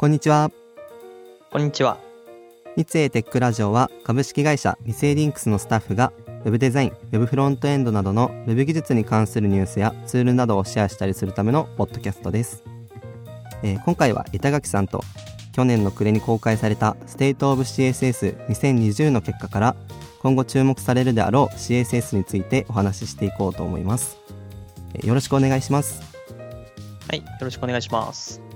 こんにちは。こんにちは。三井テックラジオは株式会社三井リンクスのスタッフが Web デザイン、Web フロントエンドなどの Web 技術に関するニュースやツールなどをシェアしたりするためのポッドキャストです。えー今回は板垣さんと去年の暮れに公開された State of CSS2020 の結果から今後注目されるであろう CSS についてお話ししていこうと思います。えーよろしくお願いします。はい。よろしくお願いします。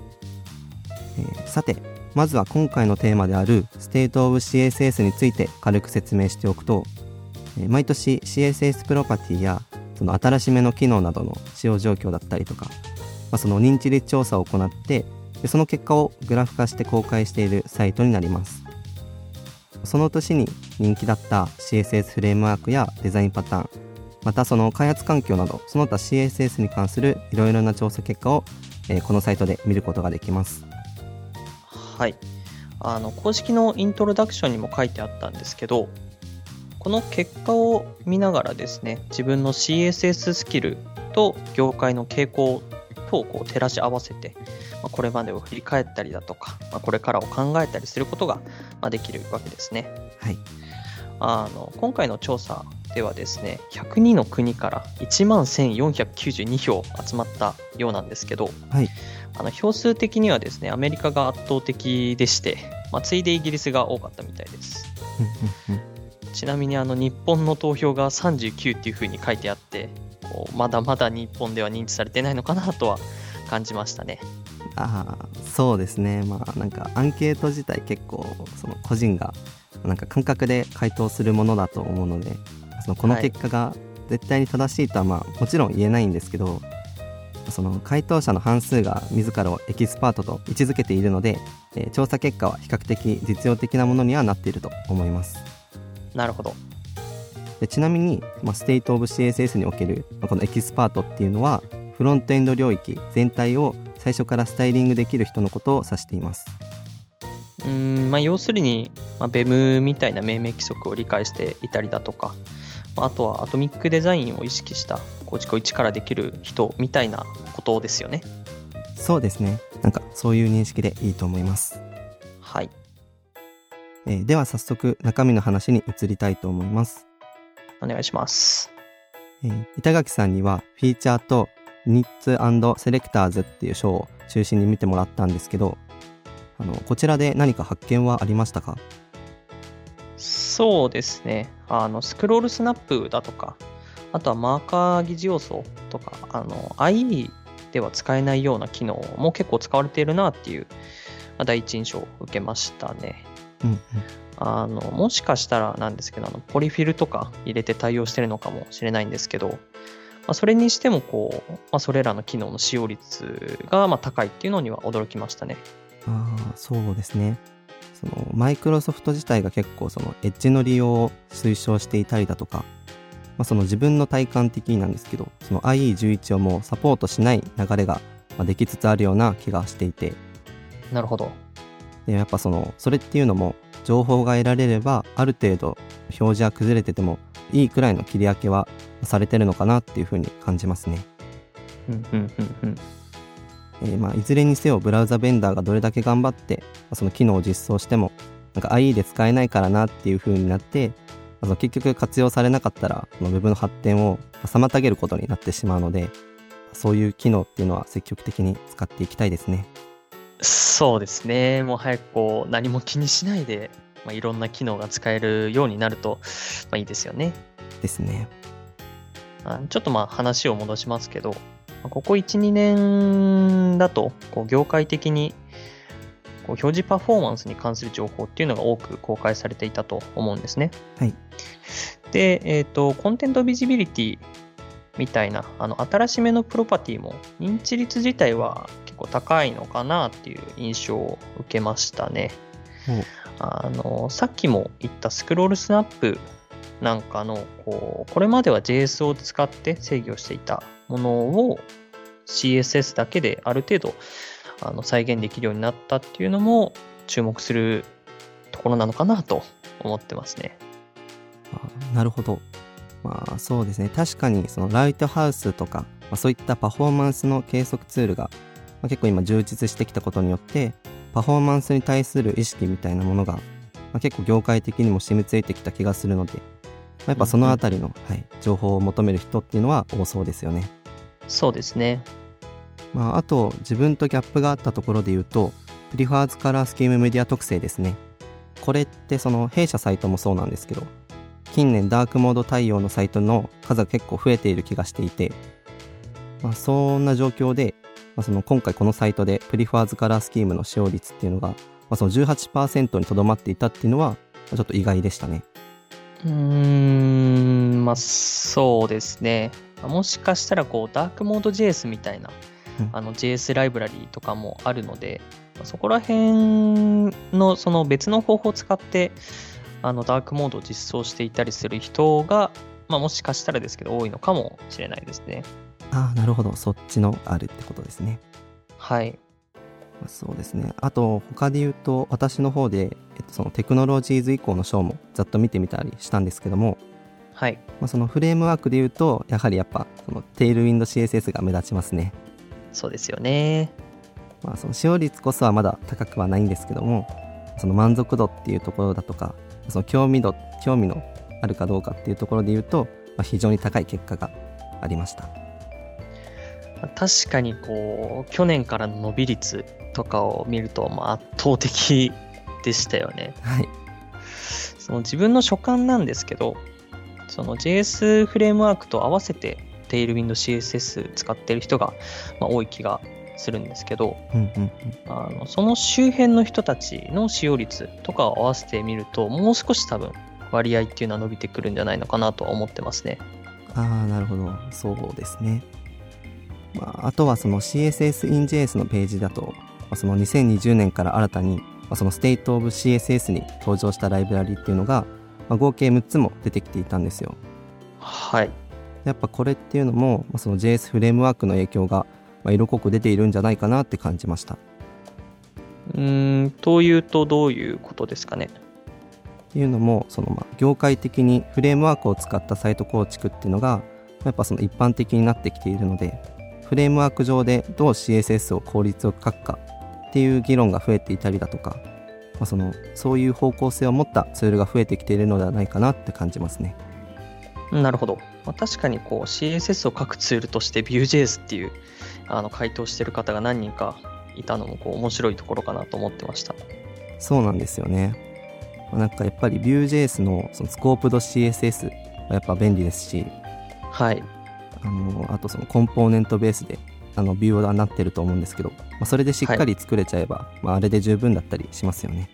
えーさてまずは今回のテーマである State of CSS について軽く説明しておくと、えー毎年 CSS プロパティやその新しめの機能などの使用状況だったりとか、まあ、その認知率調査を行ってでその結果をグラフ化して公開しているサイトになります。その年に人気だった CSS フレームワークやデザインパターンまたその開発環境などその他 CSS に関するいろいろな調査結果を、えーこのサイトで見ることができます。はい。あの、公式のイントロダクションにも書いてあったんですけど、この結果を見ながらですね、自分の CSS スキルと業界の傾向とをこう照らし合わせて、まあこれまでを振り返ったりだとか、まあこれからを考えたりすることがまあできるわけですね。はいあの今回の調査ではですね102の国から1万1492票集まったようなんですけどはいあの票数的にはですねアメリカが圧倒的でして、まあ、次いでイギリスが多かったみたいです。ちなみにあの日本の投票が39っていう風に書いてあってこうまだまだ日本では認知されてないのかなとは感じましたね。ああそうですね。まあなんかアンケート自体結構その個人がなんか感覚で回答するものだと思うのでそのこのはい。結果が絶対に正しいとはまあもちろん言えないんですけどその回答者の半数が自らをエキスパートと位置づけているので、えー調査結果は比較的実用的なものにはなっていると思います。なるほど。でちなみに、まあ、 State of CSS における、まあこのエキスパートっていうのはフロントエンド領域全体を最初からスタイリングできる人のことを指しています。うーんまあ、要するに、まあ、BEM みたいな命名規則を理解していたりだとか、まああとはアトミックデザインを意識した構築を一からできる人みたいなことですよね。そうですねなんかそういう認識でいいと思います、はい。えーでは早速中身の話に移りたいと思います、お願いします。えー板垣さんにはフィーチャーとニッツセレクターズっていう章を中心に見てもらったんですけどあのこちらで何か発見はありましたか？そうですね。あの、スクロールスナップだとか、あとはマーカー疑似要素とか、あの、IE では使えないような機能も結構使われているなっていう、まあ第一印象を受けましたね。うんうんあの、もしかしたらなんですけど、あのポリフィルとか入れて対応してるのかもしれないんですけど、まあ、それにしても、こう、まあ、それらの機能の使用率がまあ高いっていうのには驚きましたね。ああそうですねそのマイクロソフト自体が結構そのエッジの利用を推奨していたりだとか、まあ、その自分の体感的になんですけどその IE11 をもうサポートしない流れがまあできつつあるような気がしていてなるほど。でやっぱそのそれっていうのも情報が得られればある程度表示は崩れててもいいくらいの切り分けはされてるのかなっていうふうに感じますね。うんうんうんうん。えーまあ、いずれにせよブラウザベンダーがどれだけ頑張ってまあその機能を実装してもなんか IE で使えないからなっていう風になってまあその結局活用されなかったらその Web の発展を妨げることになってしまうのでそういう機能っていうのは積極的に使っていきたいですね。そうですね。もう早くこう何も気にしないで、まあ、いろんな機能が使えるようになると、まあ、いいですよね。ですね。あちょっとまあ話を戻しますけど、まあここ1、2年だと、こう業界的にこう表示パフォーマンスに関する情報っていうのが多く公開されていたと思うんですね。はい。で、えっ、と、コンテントビジビリティみたいな、あの、新しめのプロパティも認知率自体は結構高いのかなっていう印象を受けましたね。ほうあの、さっきも言ったスクロールスナップなんかの、こう、これまでは JS を使って制御していたものを CSS だけである程度あの再現できるようになったっていうのも注目するところなのかなと思ってますね。あなるほど。まあそうですね。確かにそのライトハウスとか、まあ、そういったパフォーマンスの計測ツールが、まあ、結構今充実してきたことによって、パフォーマンスに対する意識みたいなものが、まあ、結構業界的にも染みついてきた気がするので、まあ、やっぱそのあたりの、はい、情報を求める人っていうのは多そうですよね。そうですね。まあ、あと自分とギャップがあったところで言うとプリファーズカラースキームメディア特性ですね。これってその弊社サイトもそうなんですけど近年ダークモード対応のサイトの数が結構増えている気がしていて、まあ、そんな状況で、まあ、その今回このサイトでプリファーズカラースキームの使用率っていうのが、まあ、その18%にとどまっていたっていうのはちょっと意外でしたね。うーんまあそうですね。もしかしたらこうダークモード JS みたいなあの JS ライブラリーとかもあるので、そこら辺のその別の方法を使ってあのダークモードを実装していたりする人が、まあ、もしかしたらですけど多いのかもしれないですね。ああなるほどそっちのあるってことですねはい。まあそうですね。あと、他で言うと、私の方で、えっと、そのテクノロジーズ以降の章もざっと見てみたりしたんですけども、はい。まあ、そのフレームワークで言うと、やはりやっぱ、そのテイルウィンド CSS が目立ちますね。そうですよね。まあ、その使用率こそはまだ高くはないんですけども、その満足度っていうところだとか、その興味度、興味のあるかどうかっていうところで言うと、まあ、非常に高い結果がありました。確かにこう、去年からの伸び率とかを見ると、まあ、圧倒的でしたよね。はい。その自分の所感なんですけど、その JS フレームワークと合わせて Tailwind CSS 使ってる人が、まあ、多い気がするんですけど、うんうんうん。あのその周辺の人たちの使用率とかを合わせてみると、もう少し多分割合っていうのは伸びてくるんじゃないのかなとは思ってますね。ああ、なるほど。そうですね。まあ、あとはその CSS in JS のページだと、まあその2020年から新たに、まあ、その State of CSS に登場したライブラリっていうのが、まあ、合計6つも出てきていたんですよ。はい。やっぱこれっていうのも、まあ、その JS フレームワークの影響が、まあ、色濃く出ているんじゃないかなって感じました。うーん、というとどういうことですかね？っていうのもそのまあ業界的にフレームワークを使ったサイト構築っていうのがやっぱその一般的になってきているのでフレームワーク上でどう CSS を効率よく書くかっていう議論が増えていたりだとか、まあ、そのそういう方向性を持ったツールが増えてきているのではないかなって感じますね。なるほど。まあ、確かにこう CSS を書くツールとして Vue.js っていうあの回答してる方が何人かいたのもこう面白いところかなと思ってました。そうなんですよね。まあなんかやっぱり Vue.js のそのスコープド CSS はやっぱ便利ですし、はい。あのあとそのコンポーネントベースであのビューはなってると思うんですけど、まあ、それでしっかり作れちゃえば、まあ、あれで十分だったりしますよね。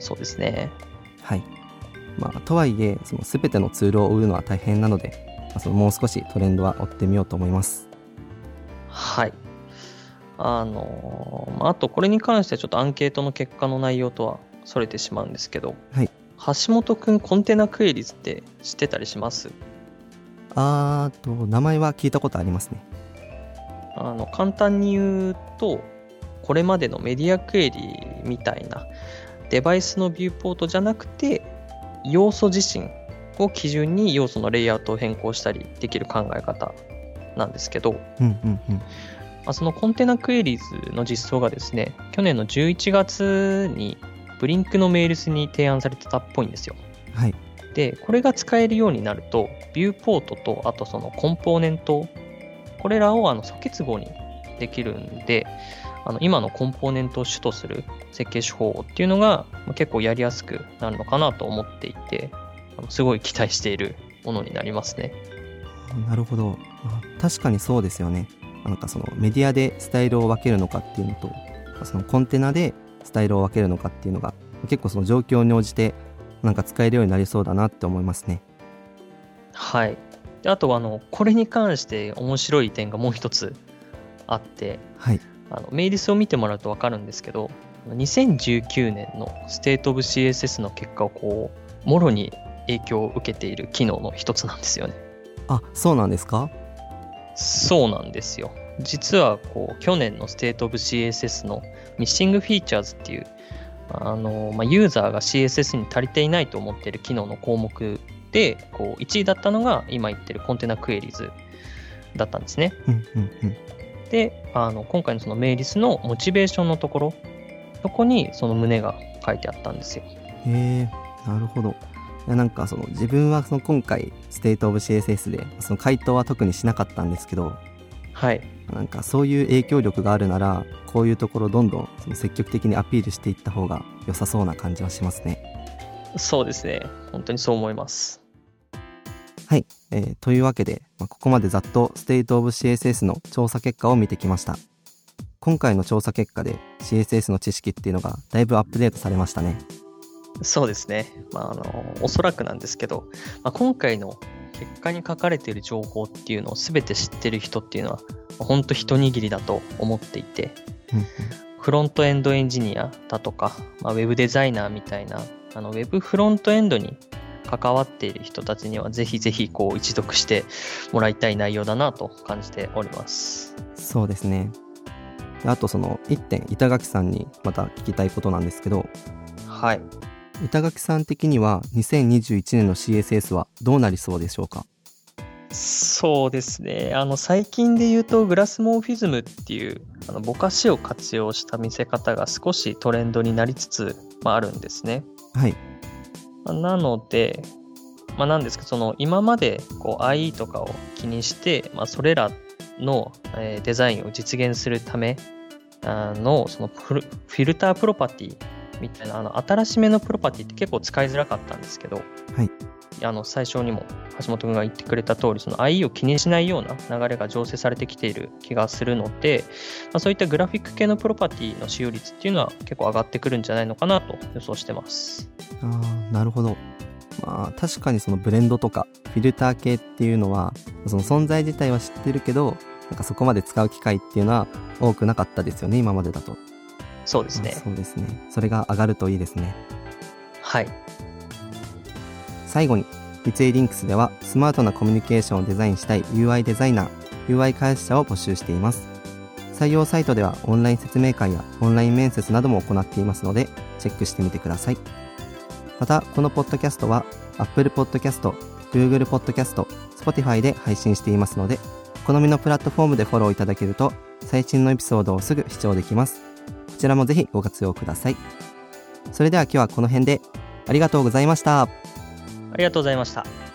そうですね。はい。まあ、とはいえ、その全てのツールを売るのは大変なので、まあ、そのもう少しトレンドは追ってみようと思います。はい。あのまああとこれに関してはちょっとアンケートの結果の内容とはそれてしまうんですけど、はい。橋本くんコンテナクエリって知ってたりします？あーと、名前は聞いたことありますね。あの簡単に言うと、これまでのメディアクエリみたいなデバイスのビューポートじゃなくて、要素自身を基準に要素のレイアウトを変更したりできる考え方なんですけど、うんうんうん。まあ、そのコンテナクエリーズの実装がですね、去年の11月にブリンクのメールスに提案されてたっぽいんですよ。はい。で、これが使えるようになると、ビューポートと、あとそのコンポーネント、これらをあの素結合にできるんで、あの今のコンポーネントを主とする設計手法っていうのがまあ結構やりやすくなるのかなと思っていて、すごい期待しているものになりますね。なるほど。あ確かにそうですよね。なんかそのメディアでスタイルを分けるのかっていうのと、そのコンテナでスタイルを分けるのかっていうのが、結構その状況に応じてなんか使えるようになりそうだなって思いますね。はい。であとあの、これに関して面白い点がもう一つあって、はい。あのメイリスを見てもらうと分かるんですけど、2019年のステートオブ CSS の結果をこう、もろに影響を受けている機能の一つなんですよね。あ、そうなんですか？そうなんですよ。実はこう去年のステートオブ CSS のミッシングフィーチャーズっていうあの、まあ、ユーザーが CSS に足りていないと思っている機能の項目でこう1位だったのが今言ってる Container Queries だったんですね。うんうんうん。であの今回のそのメイリスのモチベーションのところそこにその旨が書いてあったんですよ。へえなるほどなんかその自分はその今回ステートオブ CSS でその回答は特にしなかったんですけどはい。なんかそういう影響力があるならこういうところどんどんその積極的にアピールしていった方が良さそうな感じはしますねそうですね。本当にそう思います。はい、えーというわけで、まあ、ここまでざっとステートオブ CSS の調査結果を見てきました今回の調査結果で CSS の知識っていうのがだいぶアップデートされましたねそうですね。まあ、あの、おそらくなんですけど、まあ、今回の結果に書かれている情報っていうのを全て知ってる人っていうのは、本当一握りだと思っていて、フロントエンドエンジニアだとか、まあ、ウェブデザイナーみたいな、あのウェブフロントエンドに関わっている人たちには、ぜひぜひこう一読してもらいたい内容だなと感じております。そうですねであとその1点板垣さんにまた聞きたいことなんですけどはい。板垣さん的には2021年の CSS はどうなりそうでしょうか？そうですね。あの、最近で言うと、グラスモーフィズムっていう、あの、ぼかしを活用した見せ方が少しトレンドになりつつ、まあ、あるんですね。はいまあなので、まあ、なんですけど、その、今まで、こう、IE とかを気にして、まあ、それらの、えーデザインを実現するためあの、そのフィルタープロパティみたいな、あの、新しめのプロパティって結構使いづらかったんですけど、はい。あの最初にも橋本君が言ってくれた通り、その IE を気にしないような流れが醸成されてきている気がするので、まあ、そういったグラフィック系のプロパティの使用率っていうのは結構上がってくるんじゃないのかなと予想してます。あーなるほど。まあ確かにそのブレンドとかフィルター系っていうのはその存在自体は知ってるけどなんかそこまで使う機会っていうのは多くなかったですよね今までだとそうですね。あ。そうですね。それが上がるといいですね。はい。最後に三井リンクスではスマートなコミュニケーションをデザインしたい UI デザイナー UI 開発者を募集しています。採用サイトではオンライン説明会やオンライン面接なども行っていますのでチェックしてみてください。またこのポッドキャストは Apple Podcast、Google Podcast、Spotify で配信していますのでお好みのプラットフォームでフォローいただけると最新のエピソードをすぐ視聴できます。こちらもぜひご活用くださいそれでは今日はこの辺でありがとうございましたありがとうございました。